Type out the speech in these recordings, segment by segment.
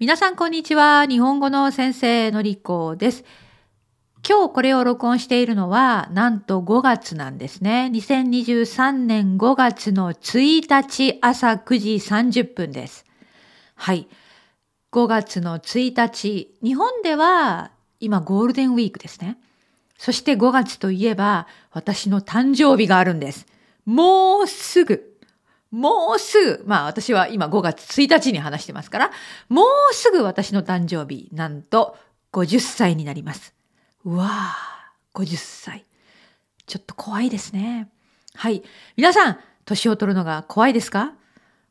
皆さんこんにちは。日本語の先生のりこです。今日これを録音しているのは、なんと5月なんですね。2023年5月の1日朝9時30分です。はい。5月の1日、日本では今ゴールデンウィークですね。そして5月といえば私の誕生日があるんです。もうすぐもうすぐ、まあ私は今5月1日に話してますから、もうすぐ私の誕生日、なんと50歳になります。うわあ、50歳。ちょっと怖いですね。はい。皆さん、年を取るのが怖いですか？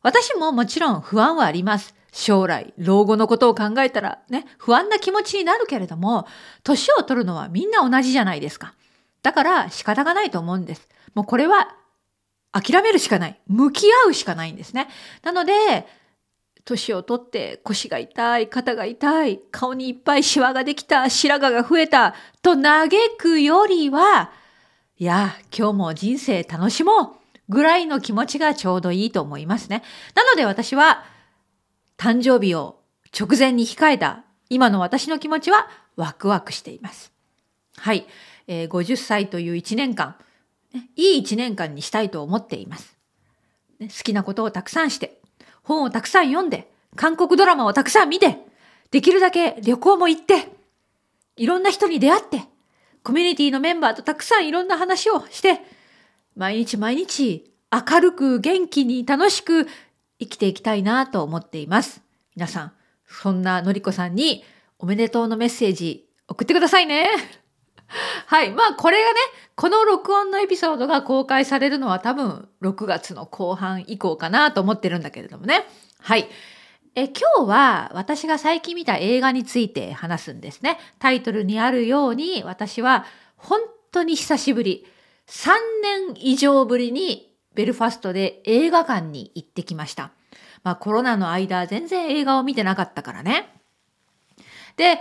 私ももちろん不安はあります。将来、老後のことを考えたらね、不安な気持ちになるけれども、年を取るのはみんな同じじゃないですか。だから仕方がないと思うんです。もうこれは諦めるしかない。向き合うしかないんですね。なので、年をとって腰が痛い、肩が痛い、顔にいっぱいシワができた、白髪が増えた、と嘆くよりは、いや、今日も人生楽しもうぐらいの気持ちがちょうどいいと思いますね。なので私は、誕生日を直前に控えた今の私の気持ちはワクワクしています。はい。えー、50歳という1年間、いい一年間にしたいと思っています。好きなことをたくさんして、本をたくさん読んで、韓国ドラマをたくさん見て、できるだけ旅行も行って、いろんな人に出会って、コミュニティのメンバーとたくさんいろんな話をして、毎日毎日明るく元気に楽しく生きていきたいなと思っています。皆さん、そんなのりこさんにおめでとうのメッセージ送ってくださいね。はい。まあこれがね、この録音のエピソードが公開されるのは多分6月の後半以降かなと思ってるんだけれどもね。はい。え今日は私が最近見た映画について話すんですね。タイトルにあるように私は本当に久しぶり、3年以上ぶりにベルファストで映画館に行ってきました。まあコロナの間全然映画を見てなかったからね。で、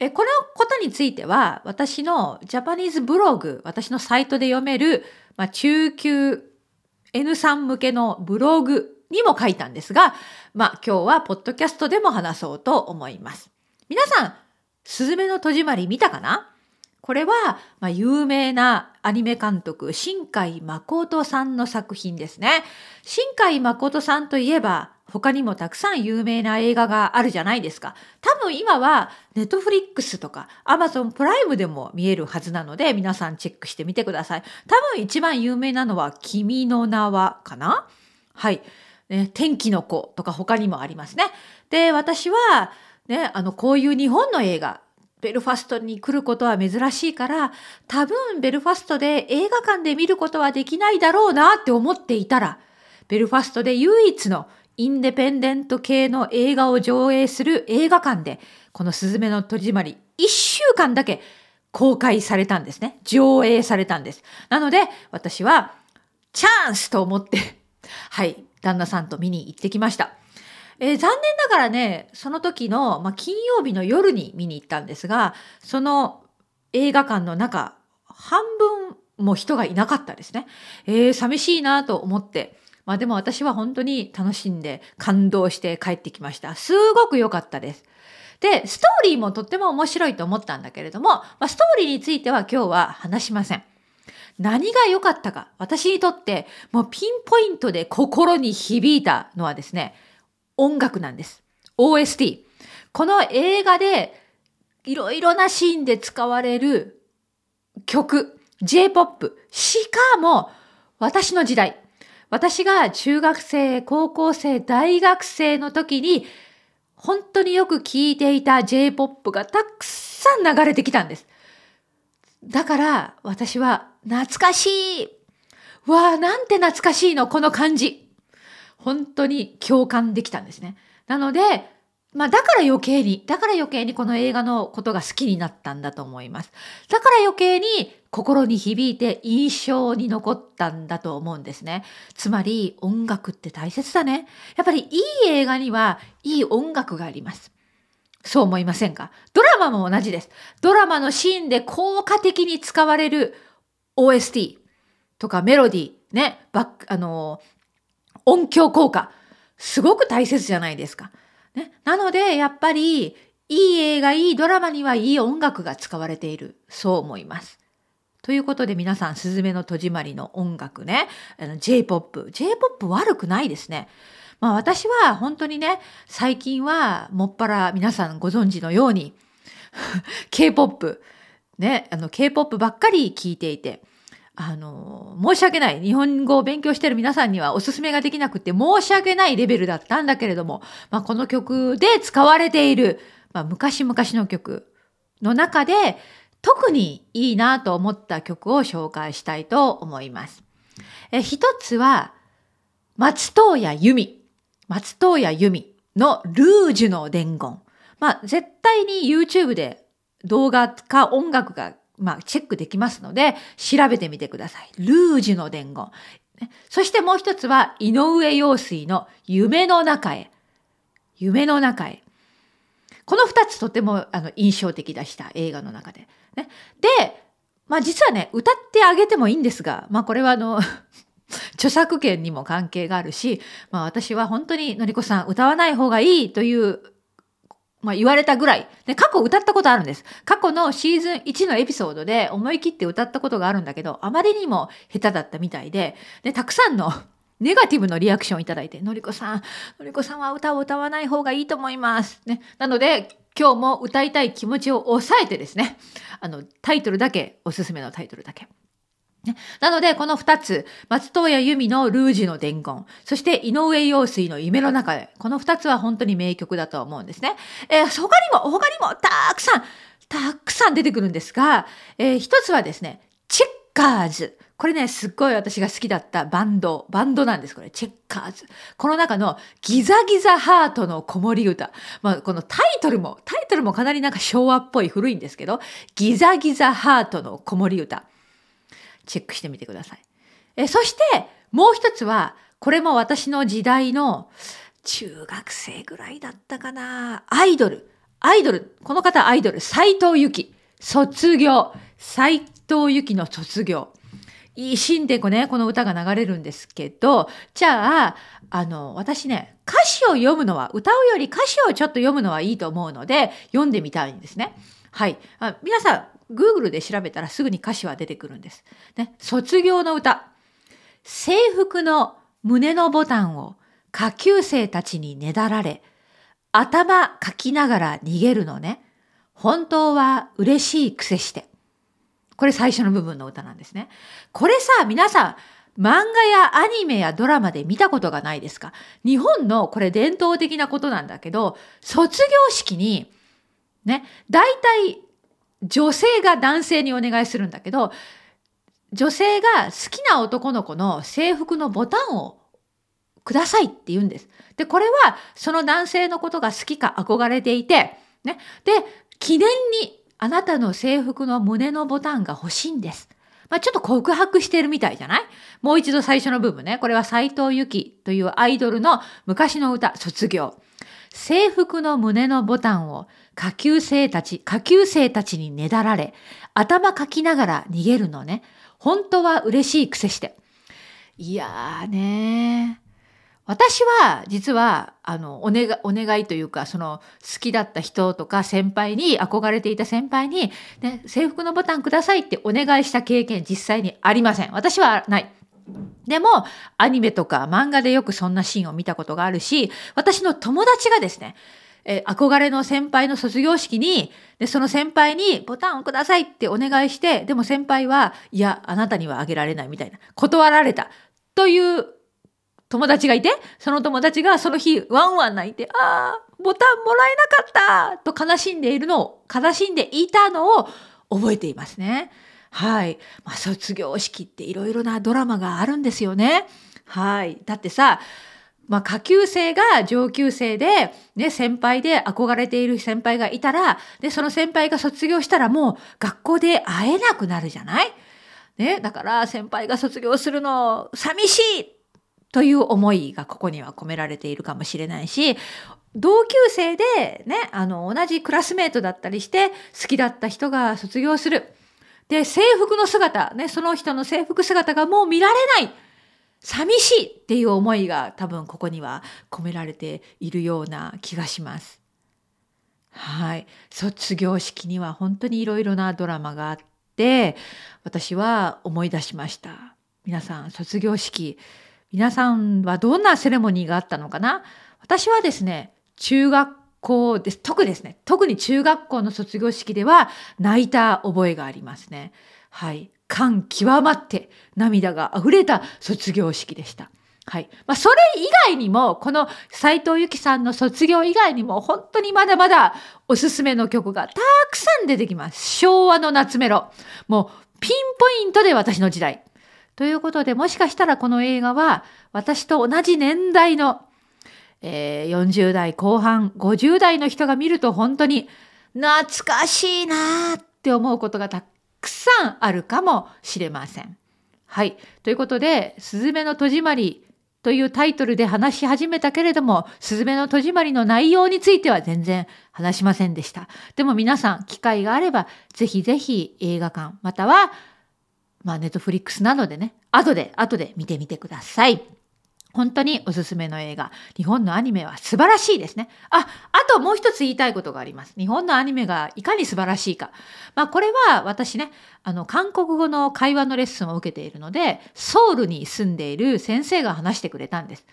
えこのことについては私のジャパニーズブログ私のサイトで読める、まあ、中級 N3 向けのブログにも書いたんですが、まあ、今日はポッドキャストでも話そうと思います。皆さん、すずめの戸締まり見たかな？これは、まあ、有名なアニメ監督、新海誠さんの作品ですね。新海誠さんといえば、他にもたくさん有名な映画があるじゃないですか。多分今はネットフリックスとかアマゾンプライムでも見えるはずなので皆さんチェックしてみてください。多分一番有名なのは君の名はかな？はい。ね、天気の子とか他にもありますね。で、私はね、あの、こういう日本の映画、ベルファストに来ることは珍しいから、多分ベルファストで映画館で見ることはできないだろうなって思っていたら、ベルファストで唯一のインデペンデント系の映画を上映する映画館で、このすずめの戸締まり、一週間だけ公開されたんですね。上映されたんです。なので、私は、チャンスと思って はい、旦那さんと見に行ってきました。えー、残念ながらね、その時の、まあ、金曜日の夜に見に行ったんですが、その映画館の中、半分も人がいなかったですね。えー、寂しいなと思って、まあでも私は本当に楽しんで感動して帰ってきました。すごく良かったです。で、ストーリーもとっても面白いと思ったんだけれども、まあ、ストーリーについては今日は話しません。何が良かったか、私にとってもうピンポイントで心に響いたのはですね、音楽なんです。OST。この映画でいろいろなシーンで使われる曲、J-POP。しかも私の時代、私が中学生、高校生、大学生の時に本当によく聴いていた J-POP がたくさん流れてきたんです。だから私は懐かしいわあ、なんて懐かしいの、この感じ。本当に共感できたんですね。なので、まあだから余計に、だから余計にこの映画のことが好きになったんだと思います。だから余計に心に響いて印象に残ったんだと思うんですね。つまり音楽って大切だね。やっぱりいい映画にはいい音楽があります。そう思いませんか？ドラマも同じです。ドラマのシーンで効果的に使われる OST とかメロディー、ね、バック、あの、音響効果、すごく大切じゃないですか。ね、なので、やっぱり、いい映画、いいドラマにはいい音楽が使われている。そう思います。ということで皆さん、すずめの戸締まりの音楽ね、J-POP。J-POP 悪くないですね。まあ私は本当にね、最近はもっぱら皆さんご存知のように K-POP、ね、あの K-POP ばっかり聞いていて、あの、申し訳ない。日本語を勉強してる皆さんにはおすすめができなくて申し訳ないレベルだったんだけれども、まあ、この曲で使われている、まあ、昔々の曲の中で特にいいなと思った曲を紹介したいと思います。え一つは、松任谷由実。松任谷由実のルージュの伝言。まあ、絶対に YouTube で動画か音楽が、まあ、チェックできますので、調べてみてください。ルージュの伝言。そしてもう一つは、井上陽水の夢の中へ。夢の中へ。この二つとてもあの印象的でした映画の中で。ね、で、まあ実はね、歌ってあげてもいいんですが、まあこれはあの 著作権にも関係があるし、まあ私は本当にのりこさん歌わない方がいいというまあ、言われたぐらい。で、過去歌ったことあるんです。過去のシーズン1のエピソードで思い切って歌ったことがあるんだけど、あまりにも下手だったみたいで、で、たくさんの ネガティブのリアクションをいただいて、のりこさん、のりこさんは歌を歌わない方がいいと思います。ね。なので、今日も歌いたい気持ちを抑えてですね、あの、タイトルだけ、おすすめのタイトルだけ。なので、この二つ、松任谷由実のルージュの伝言、そして井上陽水の夢の中で、この二つは本当に名曲だと思うんですね。えー、他にも、他にも、たくさん、たくさん出てくるんですが、えー、一つはですね、チェッカーズ。これね、すっごい私が好きだったバンド、バンドなんです、これ。チェッカーズ。この中のギザギザハートの子守歌。まあ、このタイトルも、タイトルもかなりなんか昭和っぽい古いんですけど、ギザギザハートの子守歌。チェックしてみてください。えそしてもう一つはこれも私の時代の中学生ぐらいだったかな。アイドル。アイドル。この方アイドル。斎藤由貴。卒業。斎藤由貴の卒業。いいシーンでこ,、ね、この歌が流れるんですけどじゃああの私ね歌詞を読むのは歌うより歌詞をちょっと読むのはいいと思うので読んでみたいんですね。はい。あ皆さん Google で調べたらすぐに歌詞は出てくるんです。ね、卒業の歌。制服の胸のボタンを下級生たちにねだられ、頭かきながら逃げるのね。本当は嬉しい癖して。これ最初の部分の歌なんですね。これさ、皆さん、漫画やアニメやドラマで見たことがないですか？日本のこれ伝統的なことなんだけど、卒業式に、ね、大体女性が男性にお願いするんだけど女性が好きな男の子の制服のボタンをくださいって言うんです。で、これはその男性のことが好きか憧れていて、ね。で、記念にあなたの制服の胸のボタンが欲しいんです。まあ、ちょっと告白してるみたいじゃない？もう一度最初の部分ね。これは斎藤由貴というアイドルの昔の歌、卒業。制服の胸のボタンを下級生たち、下級生たちにねだられ、頭かきながら逃げるのね。本当は嬉しい癖して。いやーね私は実はあのお願お願いというかその好きだった人とか先輩に憧れていた先輩に、ね、制服のボタンくださいってお願いした経験実際にありません。私はない。でも、アニメとか漫画でよくそんなシーンを見たことがあるし、私の友達がですね、え憧れの先輩の卒業式にで、その先輩にボタンをくださいってお願いして、でも先輩は、いや、あなたにはあげられないみたいな、断られたという友達がいて、その友達がその日ワンワン泣いて、ああ、ボタンもらえなかったと悲しんでいるのを、悲しんでいたのを覚えていますね。はい。まあ、卒業式っていろいろなドラマがあるんですよね。はい。だってさ、まあ、下級生が上級生で、ね、先輩で憧れている先輩がいたら、で、その先輩が卒業したらもう学校で会えなくなるじゃない？ね、だから先輩が卒業するの寂しいという思いがここには込められているかもしれないし、同級生でね、あの、同じクラスメートだったりして、好きだった人が卒業する。で、制服の姿、ね、その人の制服姿がもう見られない。寂しいっていう思いが多分ここには込められているような気がします。はい。卒業式には本当にいろいろなドラマがあって、私は思い出しました。皆さん、卒業式、皆さんはどんなセレモニーがあったのかな？私はですね、中学校です。特ですね。特に中学校の卒業式では泣いた覚えがありますね。はい。感極まって涙が溢れた卒業式でした。はい。まあ、それ以外にも、この斎藤由貴さんの卒業以外にも、本当にまだまだおすすめの曲がたくさん出てきます。昭和の夏メロ。もう、ピンポイントで私の時代。ということで、もしかしたらこの映画は、私と同じ年代の、えー、40代後半、50代の人が見ると本当に懐かしいなって思うことがたくくさんあるかもしれません。はい。ということで、すずめの戸締まりというタイトルで話し始めたけれども、すずめの戸締まりの内容については全然話しませんでした。でも皆さん、機会があれば、ぜひぜひ映画館、または、まあ、ネットフリックスなどでね、後で、後で見てみてください。本当におすすめの映画。日本のアニメは素晴らしいですね。あ、あともう一つ言いたいことがあります。日本のアニメがいかに素晴らしいか。まあこれは私ね、あの韓国語の会話のレッスンを受けているので、ソウルに住んでいる先生が話してくれたんです。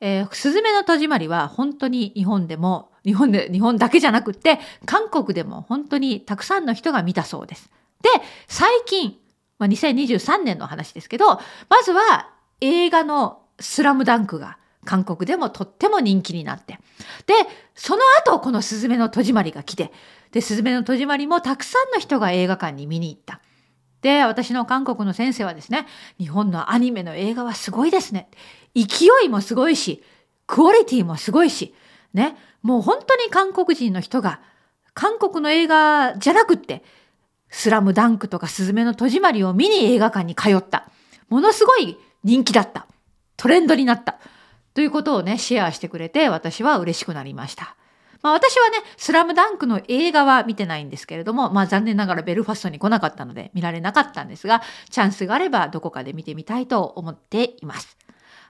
えー、すずめの戸締まりは本当に日本でも、日本で、日本だけじゃなくって、韓国でも本当にたくさんの人が見たそうです。で、最近、まあ、2023年の話ですけど、まずは映画のスラムダンクが韓国でもとっても人気になって。で、その後このスズメの戸締まりが来て、で、スズメの戸締まりもたくさんの人が映画館に見に行った。で、私の韓国の先生はですね、日本のアニメの映画はすごいですね。勢いもすごいし、クオリティもすごいし、ね、もう本当に韓国人の人が、韓国の映画じゃなくって、スラムダンクとかスズメの戸締まりを見に映画館に通った。ものすごい人気だった。トレンドになった。ということをね、シェアしてくれて、私は嬉しくなりました。まあ私はね、スラムダンクの映画は見てないんですけれども、まあ残念ながらベルファストに来なかったので見られなかったんですが、チャンスがあればどこかで見てみたいと思っています。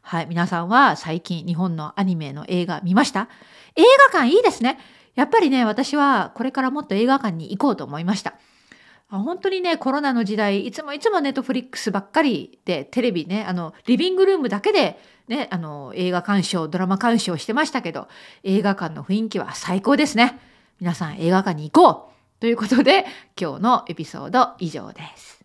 はい、皆さんは最近日本のアニメの映画見ました？映画館いいですね。やっぱりね、私はこれからもっと映画館に行こうと思いました。あ本当にね、コロナの時代、いつもいつもネットフリックスばっかりで、テレビね、あの、リビングルームだけで、ね、あの、映画鑑賞、ドラマ鑑賞してましたけど、映画館の雰囲気は最高ですね。皆さん映画館に行こうということで、今日のエピソード以上です。